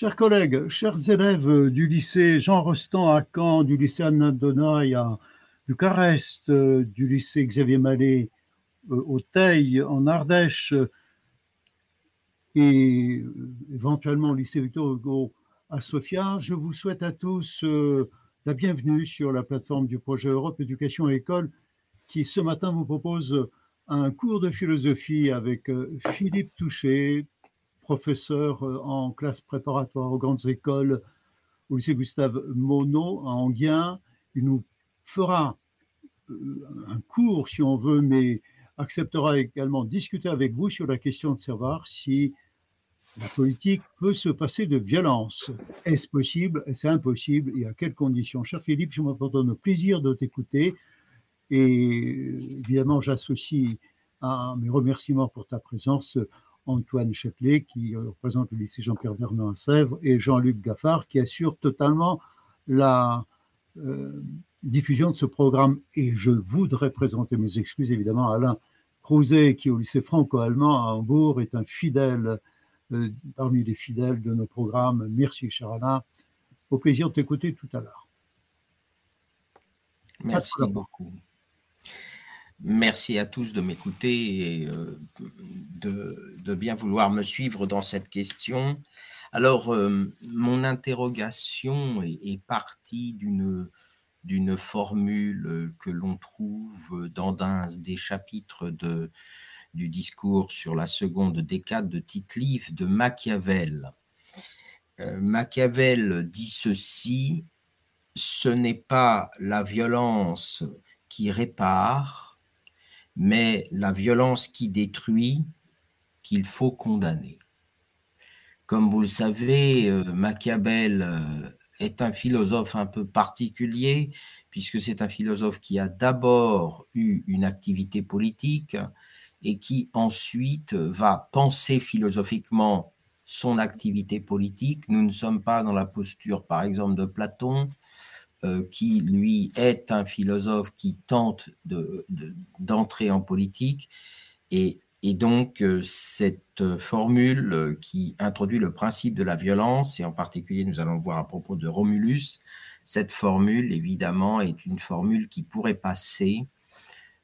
Chers collègues, chers élèves du lycée Jean Rostand à Caen, du lycée Anna Donaï à Bucarest, du lycée Xavier Mallet euh, au Teil en Ardèche et éventuellement au lycée Victor Hugo à Sofia, je vous souhaite à tous euh, la bienvenue sur la plateforme du projet Europe Éducation et École qui ce matin vous propose un cours de philosophie avec euh, Philippe Touché, professeur euh, en classe préparatoire aux grandes écoles au lycée Gustave Monod à Anguien. Il nous fera euh, un cours, si on veut, mais acceptera également de discuter avec vous sur la question de savoir si la politique peut se passer de violence. Est-ce possible? Est-ce impossible? Et à quelles conditions? Cher Philippe, je m'attends le plaisir de t'écouter. Et évidemment, j'associe à mes remerciements pour ta présence Antoine Châtelet, qui représente le lycée Jean-Pierre Vernant à Sèvres, et Jean-Luc Gaffard, qui assure totalement la euh, diffusion de ce programme. Et je voudrais présenter mes excuses, évidemment, à Alain Crouzet, qui au lycée franco-allemand à Hambourg est un fidèle, euh, parmi les fidèles de nos programmes. Merci, cher Alain. Au plaisir de t'écouter tout à l'heure. Merci beaucoup. Merci à tous de m'écouter et euh, de, bien vouloir me suivre dans cette question. Alors, euh, mon interrogation est, partie d'une formule que l'on trouve dans un des chapitres du discours sur la seconde décade de Tite-Live de Machiavel. Euh, Machiavel dit ceci, ce n'est pas la violence qui répare, mais la violence qui détruit qu'il faut condamner. Comme vous le savez, euh, Machiavel euh, est un philosophe un peu particulier, puisque c'est un philosophe qui a d'abord eu une activité politique et qui ensuite va penser philosophiquement son activité politique. Nous ne sommes pas dans la posture, par exemple, de Platon, euh, qui, lui, est un philosophe qui tente d'entrer en politique. Et, donc, euh, cette formule euh, qui introduit le principe de la violence, et en particulier, nous allons le voir à propos de Romulus, cette formule, évidemment, est une formule qui pourrait passer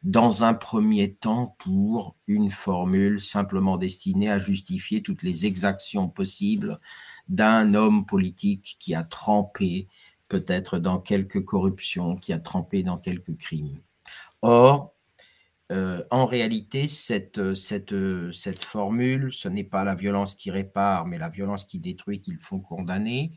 dans un premier temps pour une formule simplement destinée à justifier toutes les exactions possibles d'un homme politique qui a trempé peut-être dans quelques corruptions, qui a trempé dans quelques crimes. Or, euh, en réalité, cette, cette, formule, ce n'est pas la violence qui répare, mais la violence qui détruit qu'il faut condamner,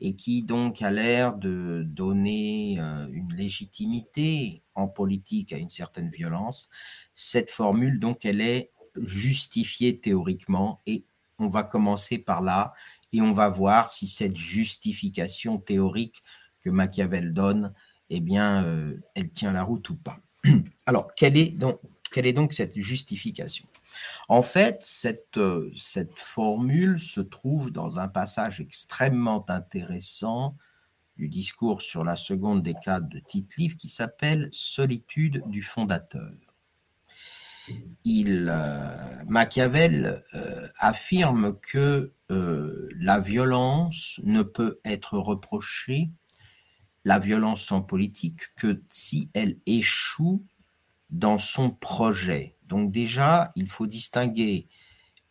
et qui donc a l'air de donner euh, une légitimité en politique à une certaine violence. Cette formule, donc, elle est justifiée théoriquement, et on va commencer par là, et on va voir si cette justification théorique que Machiavel donne, eh bien, euh, elle tient la route ou pas. Alors, quelle est donc, cette justification? En fait, cette, euh, cette formule se trouve dans un passage extrêmement intéressant du discours sur la seconde décade de Tite-Live qui s'appelle Solitude du fondateur il, euh, Machiavel euh, affirme que euh, la violence ne peut être reprochée, la violence en politique, que si elle échoue dans son projet. Donc déjà, il faut distinguer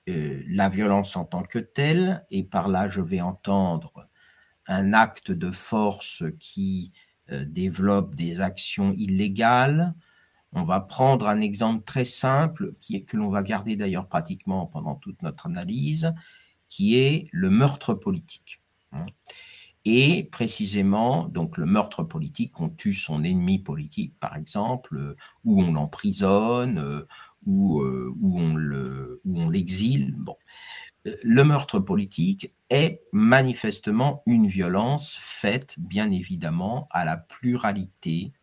la violence en tant que telle, et par là je vais entendre un acte de force qui développe des actions illégales, on va prendre un exemple très simple qui est, que l'on va garder d'ailleurs pratiquement pendant toute notre analyse, qui est le meurtre politique. Et précisément, donc le meurtre politique, on tue son ennemi politique, par exemple, ou on l'emprisonne, ou, euh, ou on l'exile. Bon. Le meurtre politique est manifestement une violence faite, bien évidemment, à la pluralité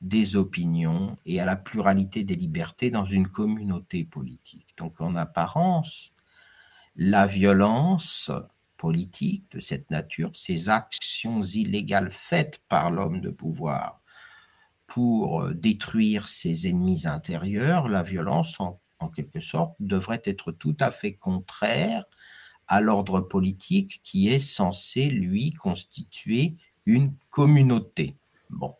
des opinions et à la pluralité des libertés dans une communauté politique. Donc en apparence, la violence politique de cette nature, ces actions illégales faites par l'homme de pouvoir pour détruire ses ennemis intérieurs, la violence en, quelque sorte devrait être tout à fait contraire à l'ordre politique qui est censé, lui, constituer une communauté. Bon.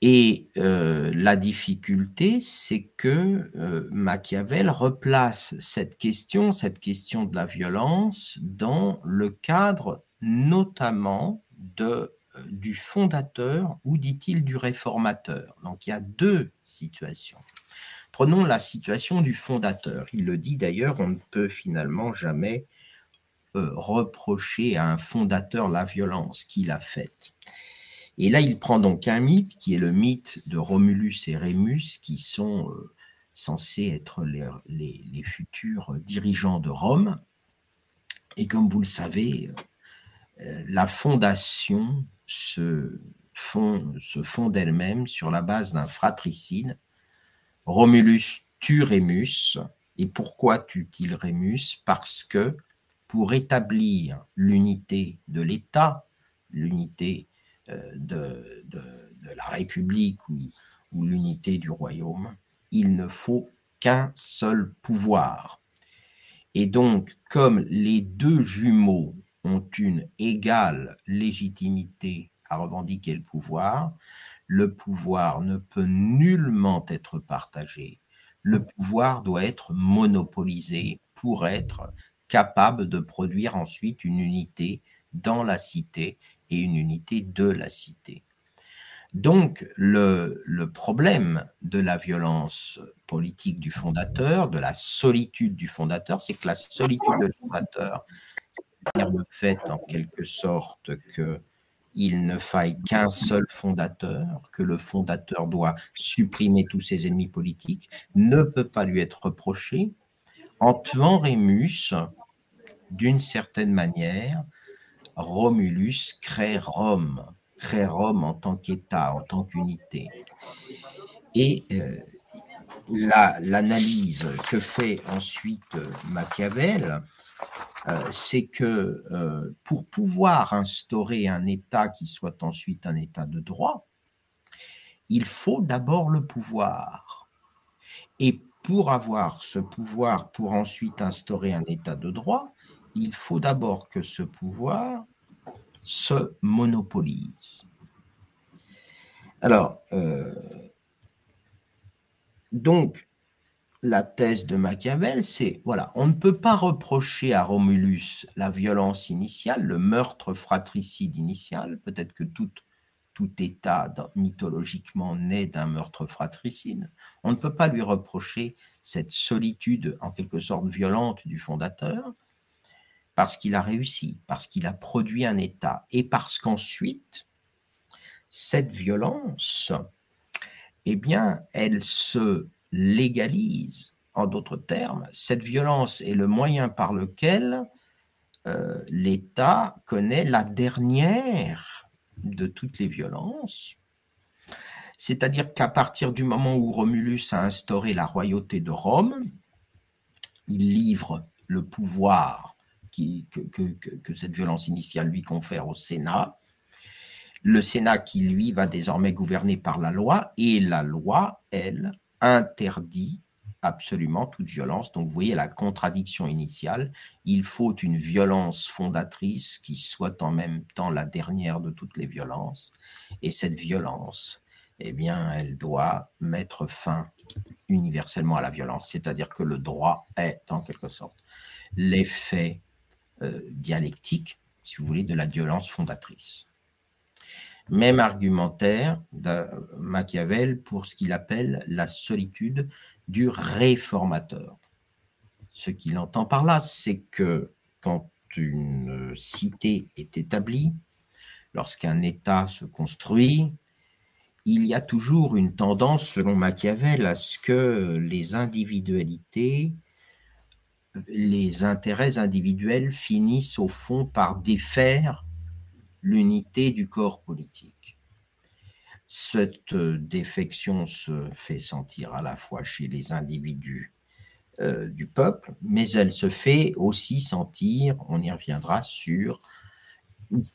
Et euh, la difficulté, c'est que euh, Machiavel replace cette question, cette question de la violence, dans le cadre notamment de, euh, du fondateur ou dit-il du réformateur. Donc il y a deux situations. Prenons la situation du fondateur. Il le dit d'ailleurs, on ne peut finalement jamais reprocher à un fondateur la violence qu'il a faite. Et là, il prend donc un mythe qui est le mythe de Romulus et Rémus, qui sont euh, censés être les, futurs dirigeants de Rome. Et comme vous le savez, euh, la fondation se, se fonde elle-même sur la base d'un fratricide. Romulus tue Rémus. Et pourquoi tue-t-il Rémus? Parce que pour établir l'unité de l'État, l'unité de, la République ou, l'unité du royaume, il ne faut qu'un seul pouvoir. Et donc, comme les deux jumeaux ont une égale légitimité à revendiquer le pouvoir, le pouvoir ne peut nullement être partagé. Le pouvoir doit être monopolisé pour être capable de produire ensuite une unité dans la cité et une unité de la cité. Donc le, problème de la violence politique du fondateur, de la solitude du fondateur, c'est que la solitude du fondateur, c'est-à-dire le fait en quelque sorte que il ne faille qu'un seul fondateur, que le fondateur doit supprimer tous ses ennemis politiques, ne peut pas lui être reproché. En tuant Rémus, d'une certaine manière, Romulus crée Rome, crée Rome en tant qu'État, en tant qu'unité. Et euh, l'analyse que fait ensuite euh, Machiavel, euh, c'est que pour pouvoir instaurer un État qui soit ensuite un État de droit, il faut d'abord le pouvoir. Et pour avoir ce pouvoir, pour ensuite instaurer un État de droit, il faut d'abord que ce pouvoir se monopolise. Alors, euh, donc, la thèse de Machiavel, c'est, voilà, on ne peut pas reprocher à Romulus la violence initiale, le meurtre fratricide initial, peut-être que tout, tout État mythologiquement naît d'un meurtre fratricide, on ne peut pas lui reprocher cette solitude en quelque sorte violente du fondateur, parce qu'il a réussi, parce qu'il a produit un État, et parce qu'ensuite, cette violence, eh bien, elle se légalise. En d'autres termes, cette violence est le moyen par lequel euh, l'État connaît la dernière de toutes les violences. C'est-à-dire qu'à partir du moment où Romulus a instauré la royauté de Rome, il livre le pouvoir que, cette violence initiale lui confère au Sénat. Le Sénat qui, lui, va désormais gouverner par la loi, et la loi, elle, interdit absolument toute violence. Donc vous voyez la contradiction initiale. Il faut une violence fondatrice qui soit en même temps la dernière de toutes les violences. Et cette violence, eh bien, elle doit mettre fin universellement à la violence. C'est-à-dire que le droit est, en quelque sorte, l'effet euh, dialectique, si vous voulez, de la violence fondatrice. Même argumentaire de Machiavel pour ce qu'il appelle la solitude du réformateur. Ce qu'il entend par là, c'est que quand une cité est établie, lorsqu'un État se construit, il y a toujours une tendance, selon Machiavel, à ce que les individualités les intérêts individuels finissent au fond par défaire l'unité du corps politique. Cette défection se fait sentir à la fois chez les individus euh, du peuple, mais elle se fait aussi sentir, on y reviendra, sur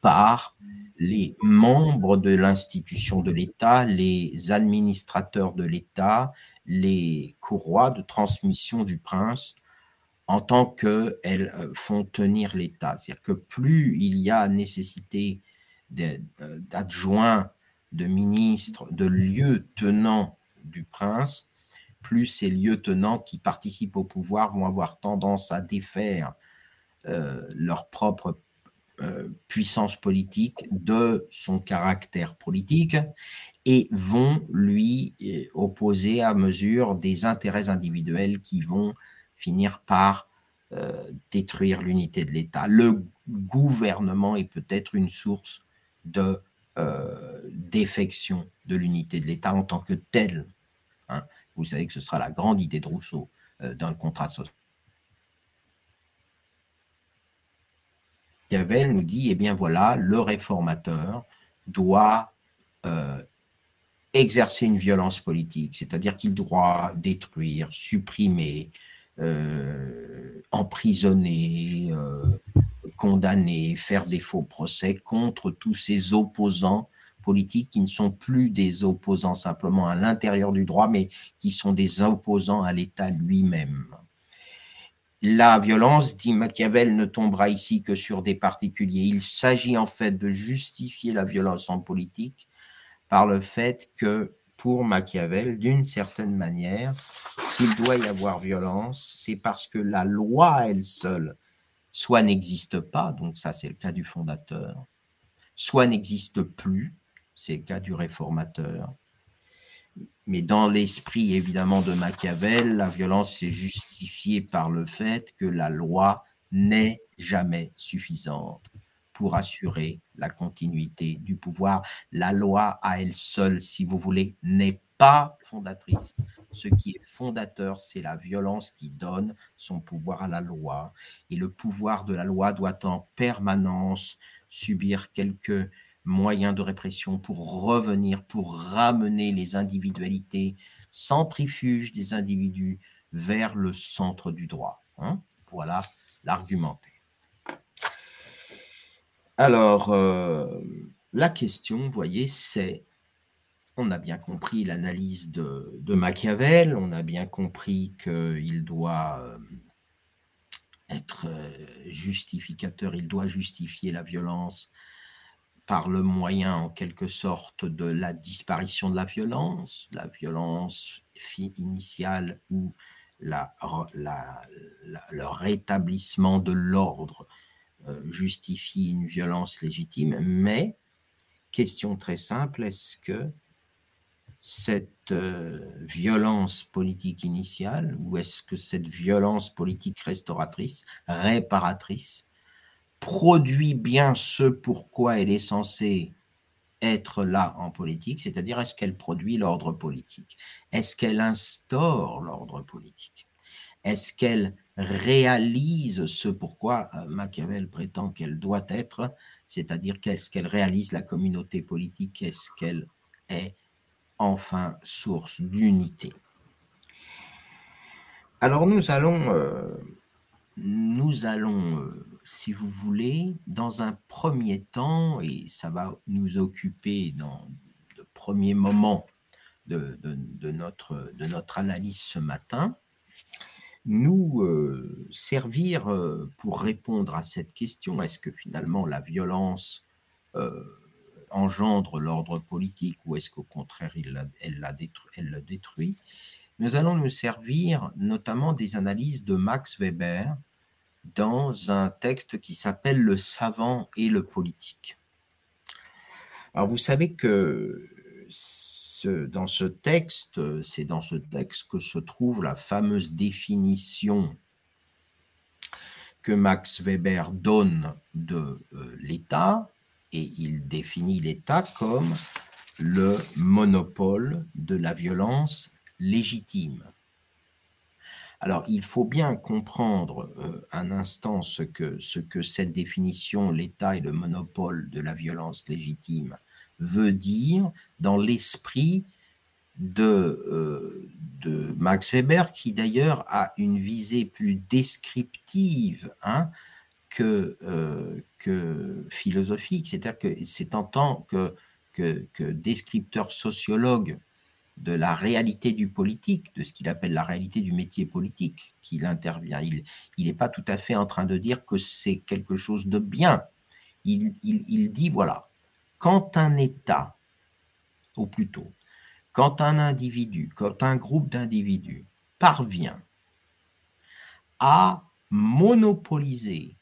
par les membres de l'institution de l'État, les administrateurs de l'État, les courroies de transmission du prince en tant qu'elles euh, font tenir l'État. C'est-à-dire que plus il y a nécessité euh, d'adjoints, de ministres, de lieutenants du prince, plus ces lieutenants qui participent au pouvoir vont avoir tendance à défaire euh, leur propre puissance politique de son caractère politique et vont lui opposer à mesure des intérêts individuels qui vont finir par euh, détruire l'unité de l'État. Le gouvernement est peut-être une source de euh, défection de l'unité de l'État en tant que tel. Hein. Vous savez que ce sera la grande idée de Rousseau euh, dans le contrat social. Machiavel nous dit, eh bien voilà, le réformateur doit exercer une violence politique, c'est-à-dire qu'il doit détruire, supprimer, euh, emprisonner, euh, condamner, faire des faux procès contre tous ces opposants politiques qui ne sont plus des opposants simplement à l'intérieur du droit, mais qui sont des opposants à l'État lui-même. La violence, dit Machiavel, ne tombera ici que sur des particuliers. Il s'agit en fait de justifier la violence en politique par le fait que pour Machiavel, d'une certaine manière, s'il doit y avoir violence, c'est parce que la loi elle seule, soit n'existe pas, donc ça c'est le cas du fondateur, soit n'existe plus, c'est le cas du réformateur. Mais dans l'esprit évidemment de Machiavel, la violence est justifiée par le fait que la loi n'est jamais suffisante pour assurer la continuité du pouvoir. La loi à elle seule, si vous voulez, n'est pas fondatrice. Ce qui est fondateur, c'est la violence qui donne son pouvoir à la loi. Et le pouvoir de la loi doit en permanence subir quelques moyens de répression pour revenir, pour ramener les individualités centrifuges des individus vers le centre du droit. Hein. voilà l'argumentaire. Alors, euh, la question, vous voyez, c'est, on a bien compris l'analyse de, Machiavel, on a bien compris qu'il doit euh, être euh, justificateur, il doit justifier la violence par le moyen, en quelque sorte, de la disparition de la violence, la violence initiale ou le rétablissement de l'ordre justifie une violence légitime, mais, question très simple, est-ce que cette euh, violence politique initiale, ou est-ce que cette violence politique restauratrice, réparatrice, produit bien ce pourquoi elle est censée être là en politique, c'est-à-dire est-ce qu'elle produit l'ordre politique? Est-ce qu'elle instaure l'ordre politique? Est-ce qu'elle réalise ce pourquoi euh, Machiavel prétend qu'elle doit être, c'est-à-dire qu'est-ce qu'elle réalise la communauté politique, est-ce qu'elle est enfin source d'unité. Alors nous allons, euh, nous allons, euh, si vous voulez, dans un premier temps, et ça va nous occuper dans le premier moment de, notre, de notre analyse ce matin, nous euh, servir euh, pour répondre à cette question, est-ce que finalement la violence euh, engendre l'ordre politique ou est-ce qu'au contraire elle, elle le détruit? Nous allons nous servir notamment des analyses de Max Weber dans un texte qui s'appelle Le savant et le politique. Alors vous savez que dans ce texte, c'est dans ce texte que se trouve la fameuse définition que Max Weber donne de euh, l'État, et il définit l'État comme le monopole de la violence légitime. Alors, il faut bien comprendre euh, un instant ce que cette définition, l'État et le monopole de la violence légitime, veut dire dans l'esprit de, euh, de, Max Weber, qui d'ailleurs a une visée plus descriptive hein, que, euh, que philosophique, c'est-à-dire que c'est en tant que, descripteur sociologue de la réalité du politique, de ce qu'il appelle la réalité du métier politique qu'il intervient. Il n'est pas tout à fait en train de dire que c'est quelque chose de bien. Il, dit, voilà, quand un État, ou plutôt, quand un individu, quand un groupe d'individus parvient à monopoliser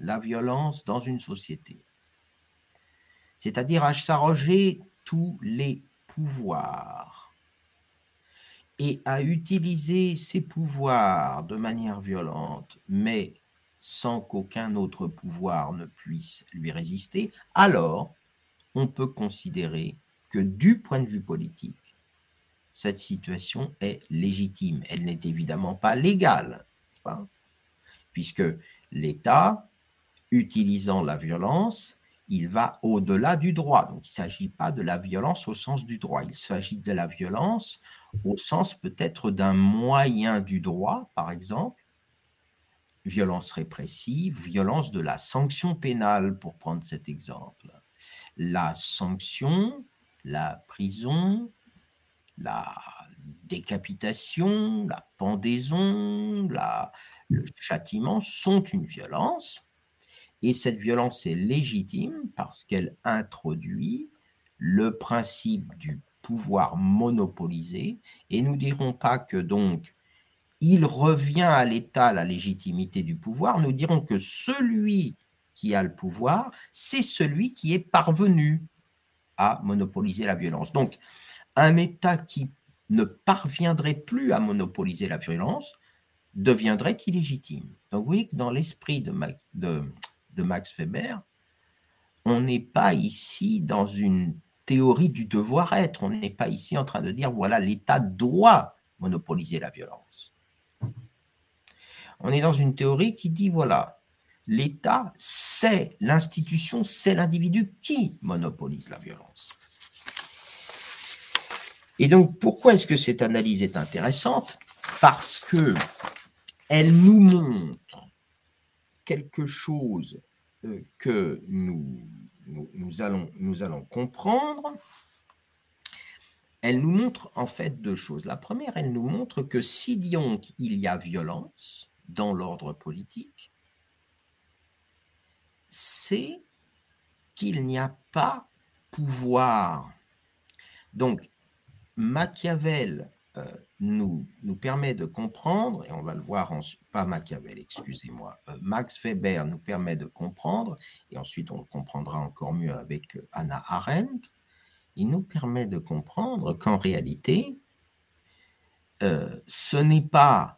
la violence dans une société, c'est-à-dire à s'arroger tous les pouvoirs et à utiliser ses pouvoirs de manière violente, mais sans qu'aucun autre pouvoir ne puisse lui résister, alors on peut considérer que du point de vue politique, cette situation est légitime. Elle n'est évidemment pas légale, pas? Puisque l'État, utilisant la violence, il va au-delà du droit. Donc, il ne s'agit pas de la violence au sens du droit, il s'agit de la violence au sens peut-être d'un moyen du droit, par exemple, violence répressive, violence de la sanction pénale, pour prendre cet exemple. La sanction, la prison, la décapitation, la pendaison, le châtiment sont une violence et cette violence est légitime parce qu'elle introduit le principe du pouvoir monopolisé. Et nous dirons pas que donc il revient à l'État la légitimité du pouvoir, nous dirons que celui qui a le pouvoir, c'est celui qui est parvenu à monopoliser la violence. Donc, un État qui ne parviendrait plus à monopoliser la violence deviendrait illégitime. Donc, oui, dans l'esprit de, Max Weber, on n'est pas ici dans une théorie du devoir-être. On n'est pas ici en train de dire, voilà, l'État doit monopoliser la violence. On est dans une théorie qui dit, voilà, l'État, c'est l'institution, c'est l'individu qui monopolise la violence. Et donc, pourquoi est-ce que cette analyse est intéressante? Parce que elle nous montre quelque chose euh, que nous, nous, allons, nous allons comprendre, elle nous montre en fait deux choses. La première, elle nous montre que si donc il y a violence dans l'ordre politique, c'est qu'il n'y a pas pouvoir. Donc, Machiavel euh, nous, nous permet de comprendre, et on va le voir, en, pas Machiavel, excusez-moi, euh, Max Weber nous permet de comprendre, et ensuite on le comprendra encore mieux avec euh, Anna Arendt, il nous permet de comprendre qu'en réalité, ce n'est pas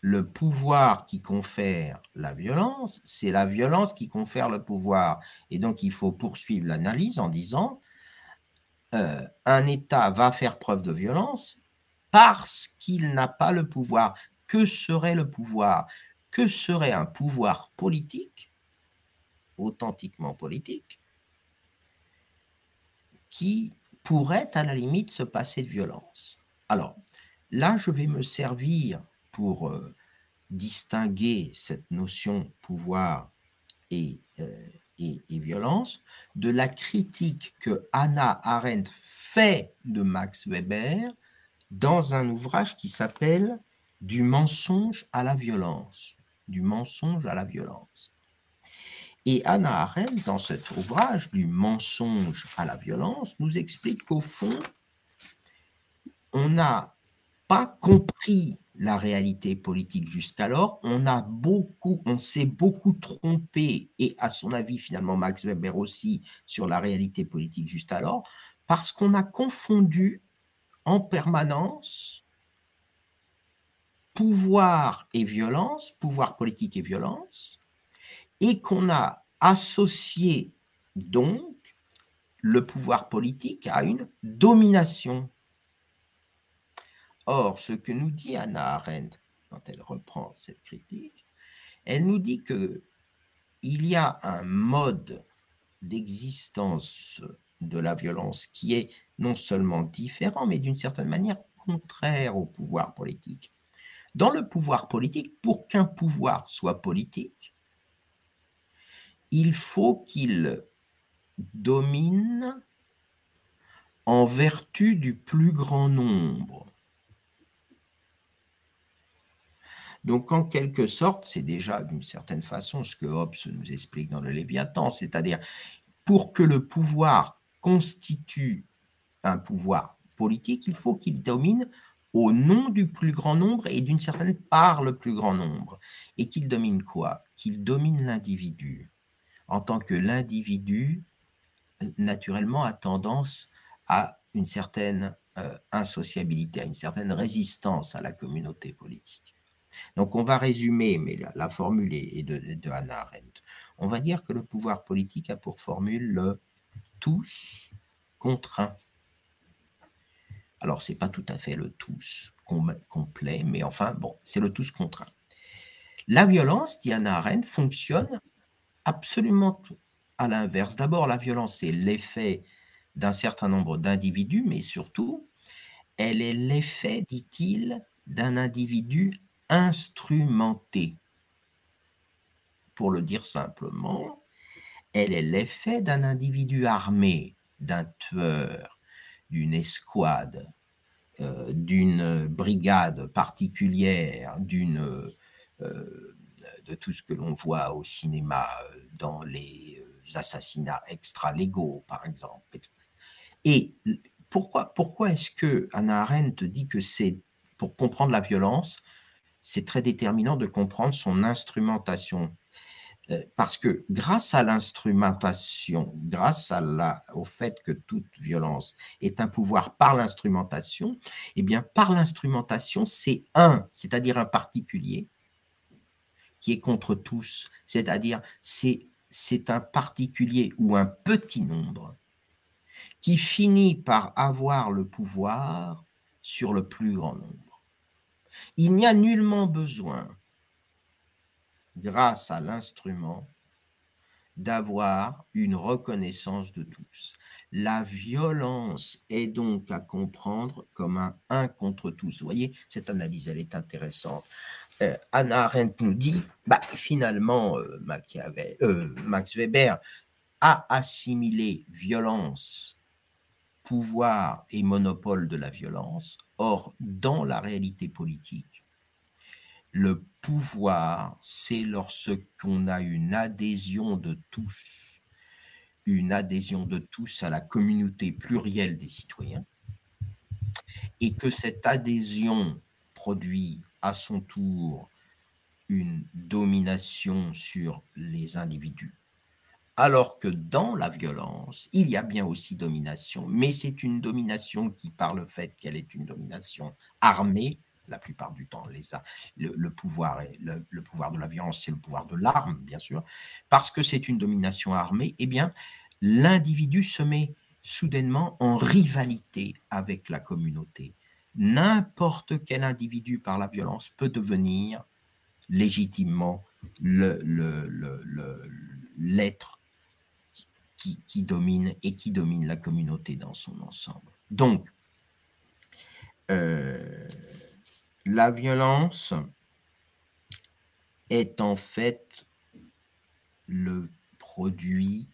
le pouvoir qui confère la violence, c'est la violence qui confère le pouvoir. Et donc il faut poursuivre l'analyse en disant, un État va faire preuve de violence parce qu'il n'a pas le pouvoir. Que serait le pouvoir? Que serait un pouvoir politique, authentiquement politique, qui pourrait à la limite se passer de violence? Alors, là, je vais me servir pour euh, distinguer cette notion pouvoir et, euh, et, violence de la critique que Hannah Arendt fait de Max Weber dans un ouvrage qui s'appelle Du mensonge à la violence. Du mensonge à la violence. Et Anna Arendt, dans cet ouvrage du mensonge à la violence, nous explique qu'au fond, on n'a pas compris la réalité politique jusqu'alors, on s'est beaucoup trompé, et à son avis finalement Max Weber aussi, sur la réalité politique jusqu'alors, parce qu'on a confondu en permanence pouvoir et violence, pouvoir politique et violence, et qu'on a associé donc le pouvoir politique à une domination. Or, ce que nous dit Anna Arendt quand elle reprend cette critique, elle nous dit que il y a un mode d'existence de la violence qui est non seulement différent, mais d'une certaine manière contraire au pouvoir politique. Dans le pouvoir politique, pour qu'un pouvoir soit politique, il faut qu'il domine en vertu du plus grand nombre. Donc, en quelque sorte, c'est déjà d'une certaine façon ce que Hobbes nous explique dans le Léviathan, c'est-à-dire pour que le pouvoir constitue un pouvoir politique, il faut qu'il domine au nom du plus grand nombre et d'une certaine part le plus grand nombre. Et qu'il domine quoi? Qu'il domine l'individu, en tant que l'individu, naturellement, a tendance à une certaine euh, insociabilité, à une certaine résistance à la communauté politique. Donc on va résumer, mais la, formule est de, Hannah Arendt. On va dire que le pouvoir politique a pour formule le tous contre un. Alors c'est pas tout à fait le tous complet, mais enfin bon, c'est le tous contre un. La violence, dit Hannah Arendt, fonctionne absolument à l'inverse. D'abord, la violence est l'effet d'un certain nombre d'individus, mais surtout, elle est l'effet, dit-il, d'un individu instrumenté. Pour le dire simplement, elle est l'effet d'un individu armé, d'un tueur, d'une escouade, euh, d'une brigade particulière, d'une euh, de tout ce que l'on voit au cinéma euh, dans les assassinats extra-légaux, par exemple. Et pourquoi, pourquoi est-ce que Hannah Arendt dit que c'est, pour comprendre la violence, c'est très déterminant de comprendre son instrumentation. Euh, parce que grâce à l'instrumentation, grâce au fait que toute violence est un pouvoir par l'instrumentation, eh bien, par l'instrumentation, c'est un, c'est-à-dire un particulier, qui est contre tous, c'est-à-dire c'est, c'est un particulier ou un petit nombre qui finit par avoir le pouvoir sur le plus grand nombre. Il n'y a nullement besoin, grâce à l'instrument, d'avoir une reconnaissance de tous. La violence est donc à comprendre comme un un contre tous. Vous voyez, cette analyse, elle est intéressante. Euh, Anna Arendt nous dit, bah, finalement, euh, euh, Max Weber a assimilé violence, pouvoir et monopole de la violence. Or, dans la réalité politique, le pouvoir, c'est lorsqu'on a une adhésion de tous, une adhésion de tous à la communauté plurielle des citoyens, et que cette adhésion produit à son tour une domination sur les individus. Alors que dans la violence, il y a bien aussi domination, mais c'est une domination qui, par le fait qu'elle est une domination armée, la plupart du temps, le, pouvoir le, pouvoir de la violence, c'est le pouvoir de l'arme, bien sûr, parce que c'est une domination armée, eh bien, l'individu se met soudainement en rivalité avec la communauté. N'importe quel individu par la violence peut devenir légitimement l'être qui, domine et qui domine la communauté dans son ensemble. Donc, euh, la violence est en fait le produit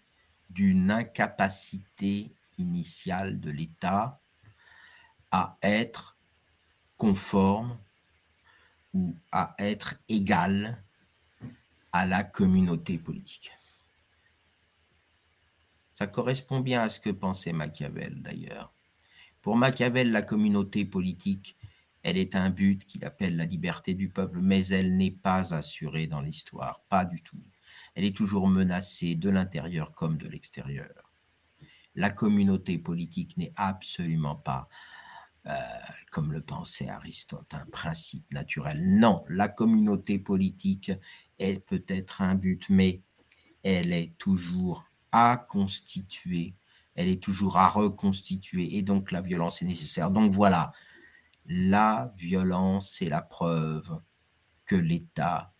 d'une incapacité initiale de l'État à être conforme ou à être égal à la communauté politique. Ça correspond bien à ce que pensait Machiavel d'ailleurs. Pour Machiavel, la communauté politique, elle est un but qu'il appelle la liberté du peuple, mais elle n'est pas assurée dans l'histoire, pas du tout. Elle est toujours menacée de l'intérieur comme de l'extérieur. La communauté politique n'est absolument pas euh, comme le pensait Aristote, un principe naturel. Non, la communauté politique, elle peut être un but, mais elle est toujours à constituer, elle est toujours à reconstituer, et donc la violence est nécessaire. Donc voilà, la violence est la preuve que l'État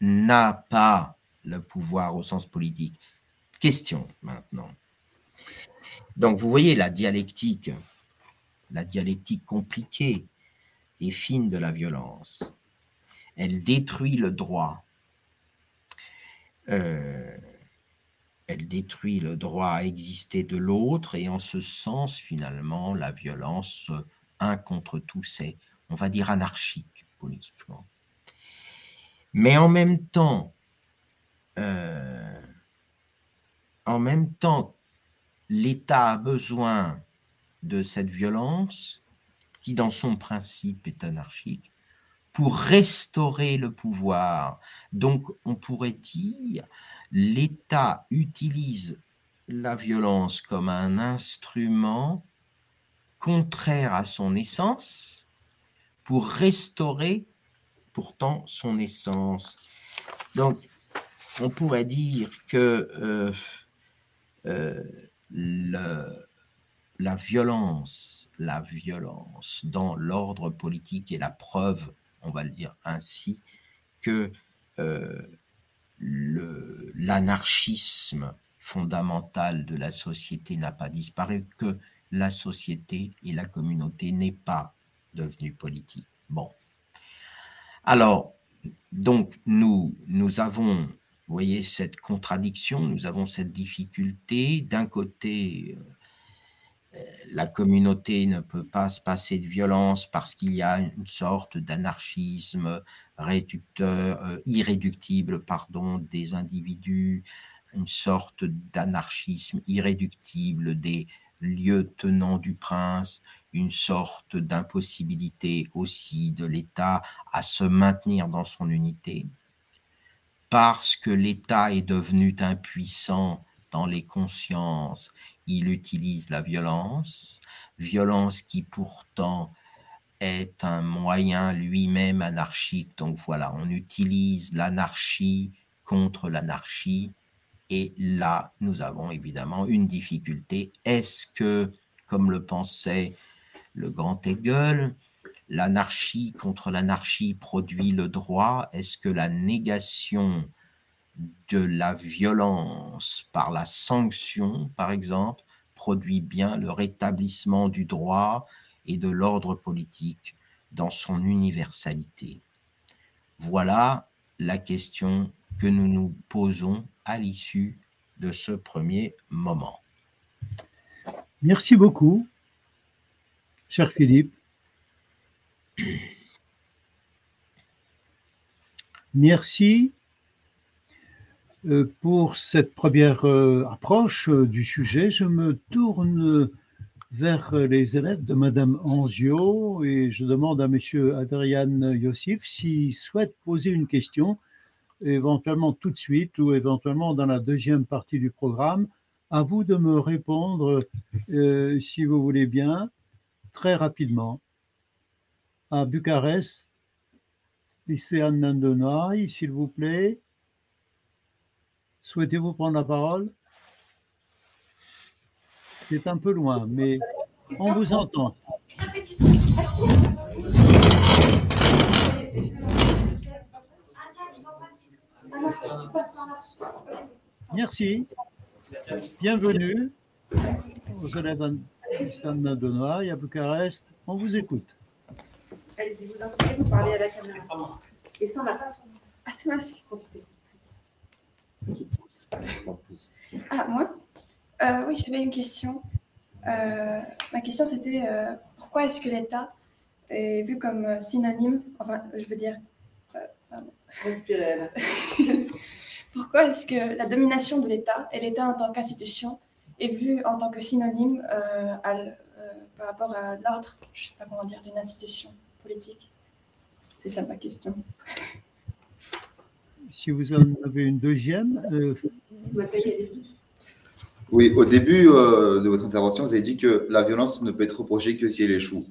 n'a pas le pouvoir au sens politique. Question maintenant. Donc vous voyez la dialectique la dialectique compliquée et fine de la violence. Elle détruit le droit. Euh, elle détruit le droit à exister de l'autre et en ce sens, finalement, la violence, un contre tous, est, on va dire, anarchique politiquement. Mais en même temps, euh, en même temps, l'État a besoin de cette violence, qui dans son principe est anarchique, pour restaurer le pouvoir. Donc on pourrait dire l'État utilise la violence comme un instrument contraire à son essence pour restaurer pourtant son essence. Donc, on pourrait dire que euh, euh, la violence, la violence dans l'ordre politique est la preuve, on va le dire ainsi, que euh, l'anarchisme fondamental de la société n'a pas disparu, que la société et la communauté n'est pas devenue politique. Bon. Alors, donc, nous, nous avons, vous voyez, cette contradiction, nous avons cette difficulté. D'un côté, euh, la communauté ne peut pas se passer de violence parce qu'il y a une sorte d'anarchisme euh, irréductible pardon, des individus, une sorte d'anarchisme irréductible des lieutenants du prince, une sorte d'impossibilité aussi de l'État à se maintenir dans son unité, parce que l'État est devenu impuissant dans les consciences, il utilise la violence, violence qui pourtant est un moyen lui-même anarchique. Donc voilà, on utilise l'anarchie contre l'anarchie. Et là, nous avons évidemment une difficulté. Est-ce que, comme le pensait le grand Hegel, l'anarchie contre l'anarchie produit le droit? Est-ce que la négation de la violence par la sanction, par exemple, produit bien le rétablissement du droit et de l'ordre politique dans son universalité. Voilà la question que nous nous posons à l'issue de ce premier moment. Merci beaucoup, cher Philippe. Merci pour cette première euh, approche euh, du sujet, je me tourne vers les élèves de Madame Anzio et je demande à Monsieur Adrian Yossif s'il souhaite poser une question, éventuellement tout de suite ou éventuellement dans la deuxième partie du programme. À vous de me répondre, si vous voulez bien, très rapidement. À Bucarest, lycée Nandonai, s'il vous plaît. Souhaitez-vous prendre la parole? C'est un peu loin, mais on vous entend. Merci. Bienvenue aux élèves à Bucarest. On vous écoute. Allez-y, vous installez, vous parlez à la caméra. Et sans masque. Ah, c'est masque. Ah, moi? Euh, Oui, j'avais une question. Euh, ma question, c'était euh, pourquoi est-ce que l'État est vu comme synonyme, enfin, je veux dire, pourquoi est-ce que la domination de l'État et l'État en tant qu'institution est vue en tant que synonyme par rapport à l'ordre, je ne sais pas comment dire, d'une institution politique? C'est ça ma question si vous en avez une deuxième. Euh, oui, au début euh, de votre intervention, vous avez dit que la violence ne peut être reprochée que si elle échoue.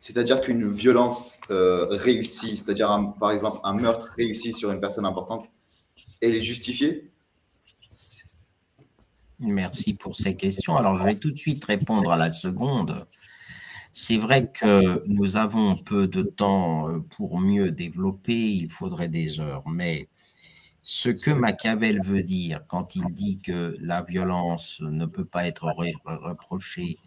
C'est-à-dire qu'une violence euh, réussie, c'est-à-dire par exemple un meurtre réussi sur une personne importante, elle est justifiée? Merci pour ces questions. Alors, je vais tout de suite répondre à la seconde. C'est vrai que nous avons peu de temps pour mieux développer, il faudrait des heures, mais ce que Machiavel veut dire quand il dit que la violence ne peut pas être reprochée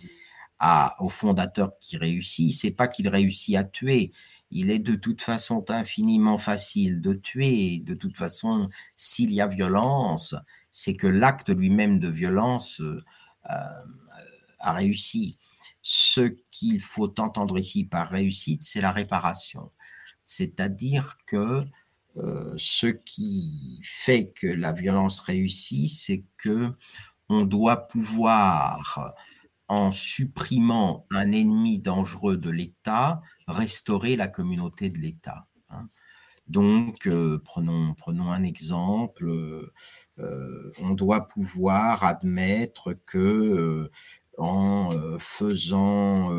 à, au fondateur qui réussit, c'est pas qu'il réussit à tuer. Il est de toute façon infiniment facile de tuer. De toute façon, s'il y a violence, c'est que l'acte lui-même de violence a réussi. Ce qu'il faut entendre ici par réussite, c'est la réparation. C'est-à-dire que ce qui fait que la violence réussit, c'est que on doit pouvoir en supprimant un ennemi dangereux de l'État, restaurer la communauté de l'État. Hein. Donc, euh, prenons, un exemple, euh, on doit pouvoir admettre que euh, en faisant,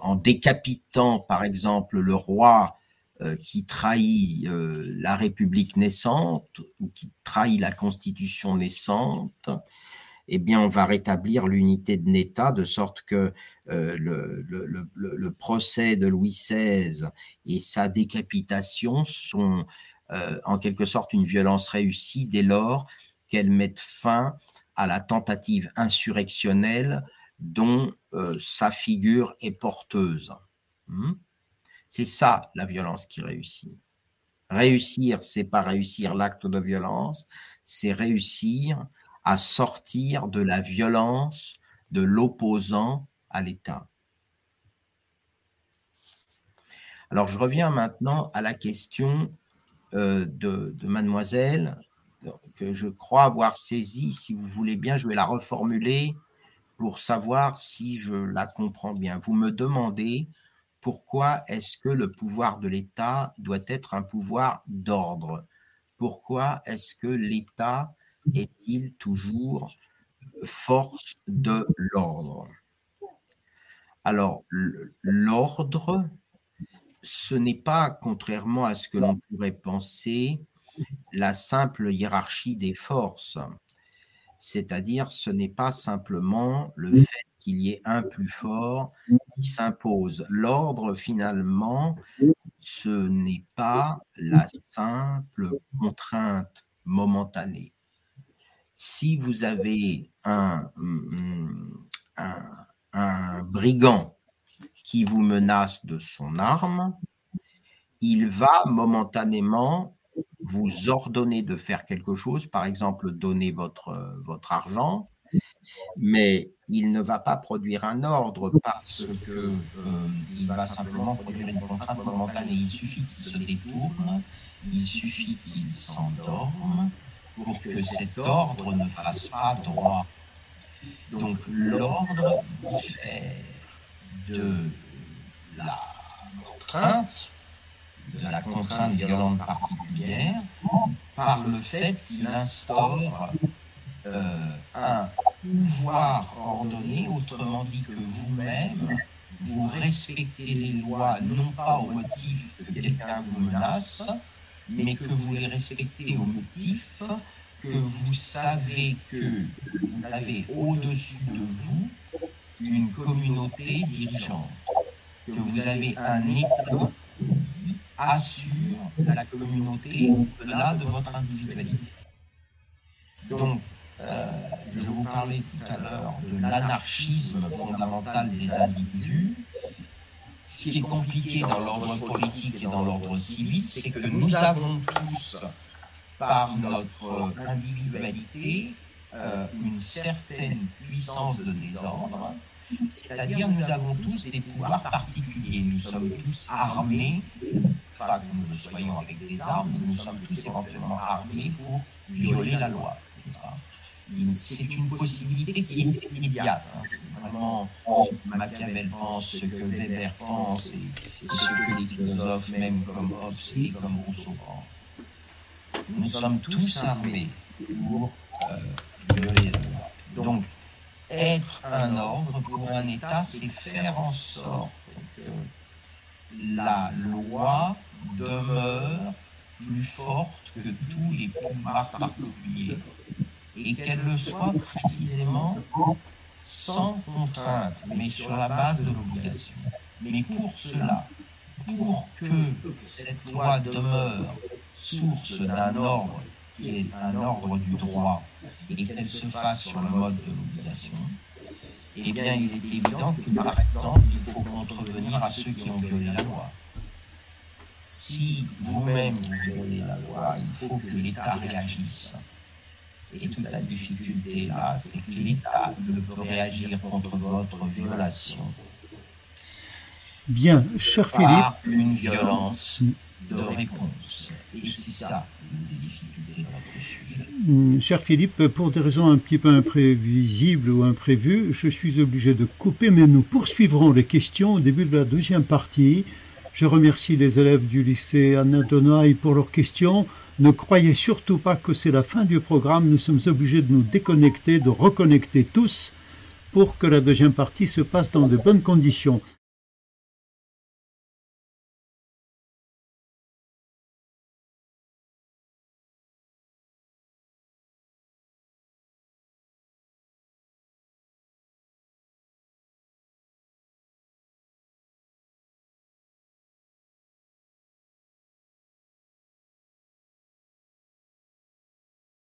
en décapitant par exemple le roi qui trahit la République naissante ou qui trahit la Constitution naissante, eh bien, on va rétablir l'unité de l'État de sorte que euh, le, procès de Louis XVI et sa décapitation sont euh, en quelque sorte une violence réussie dès lors qu'elles mettent fin à la tentative insurrectionnelle dont euh, sa figure est porteuse. Hmm? C'est ça la violence qui réussit. Réussir, c'est pas réussir l'acte de violence, c'est réussir à sortir de la violence de l'opposant à l'État. Alors je reviens maintenant à la question euh, de, mademoiselle que je crois avoir saisie. Si vous voulez bien, je vais la reformuler pour savoir si je la comprends bien. Vous me demandez pourquoi est-ce que le pouvoir de l'État doit être un pouvoir d'ordre? Pourquoi est-ce que l'État est-il toujours force de l'ordre? Alors, l'ordre, ce n'est pas, contrairement à ce que l'on pourrait penser, la simple hiérarchie des forces. C'est-à-dire, ce n'est pas simplement le fait qu'il y ait un plus fort qui s'impose. L'ordre, finalement, ce n'est pas la simple contrainte momentanée si vous avez un, brigand qui vous menace de son arme, il va momentanément vous ordonner de faire quelque chose, par exemple donner votre, votre argent, mais il ne va pas produire un ordre parce qu'il euh, va simplement produire une contrainte momentanée. Il suffit qu'il se détourne, il suffit qu'il s'endorme, pour que cet ordre ne fasse pas droit. Donc l'ordre diffère de la contrainte, de la contrainte violente particulière, par le fait qu'il instaure euh, un pouvoir ordonné, autrement dit que vous-même, vous respectez les lois non pas au motif que quelqu'un vous menace, mais que vous les respectez au motif que vous savez que vous avez au-dessus de vous une communauté dirigeante, que vous avez un État qui assure la communauté au-delà de votre individualité. Donc, euh, je vous parlais tout à l'heure de l'anarchisme fondamental des individus. Ce qui est compliqué dans l'ordre politique et dans l'ordre civil, c'est que nous avons tous, par notre individualité, euh, une certaine puissance de désordre, c'est-à-dire nous avons tous des pouvoirs particuliers. Nous sommes tous armés, pas que nous le soyons avec des armes, mais nous sommes tous éventuellement armés pour violer la loi, n'est-ce pas? C'est une possibilité qui est immédiate. Hein. C'est vraiment Machiavel pense, ce que Weber pense et, ce que les philosophes, même comme Hobbes et comme Rousseau pensent. Nous sommes tous armés pour euh, la loi. Donc, être un ordre pour un État, c'est faire en sorte que la loi demeure plus forte que tous les pouvoirs particuliers et qu'elle le soit précisément sans contrainte, mais sur la base de l'obligation. Mais pour cela, pour que cette loi demeure source d'un ordre qui est un ordre du droit et qu'elle se fasse sur le mode de l'obligation, eh bien, il est évident que, par exemple, il faut contrevenir à ceux qui ont violé la loi. si vous-même vous violez la loi, il faut que l'État réagisse. Et toute la difficulté là, c'est que l'État ne peut réagir contre votre violation. Bien, cher par Philippe, une violence de réponse. Et c'est ça les difficultés de notre sujet. hum, cher Philippe, pour des raisons un petit peu imprévisibles ou imprévues, je suis obligé de couper, mais nous poursuivrons les questions au début de la deuxième partie. Je remercie les élèves du lycée Anna Donaï pour leurs questions. Ne croyez surtout pas que c'est la fin du programme. Nous sommes obligés de nous déconnecter, de reconnecter tous pour que la deuxième partie se passe dans de bonnes conditions.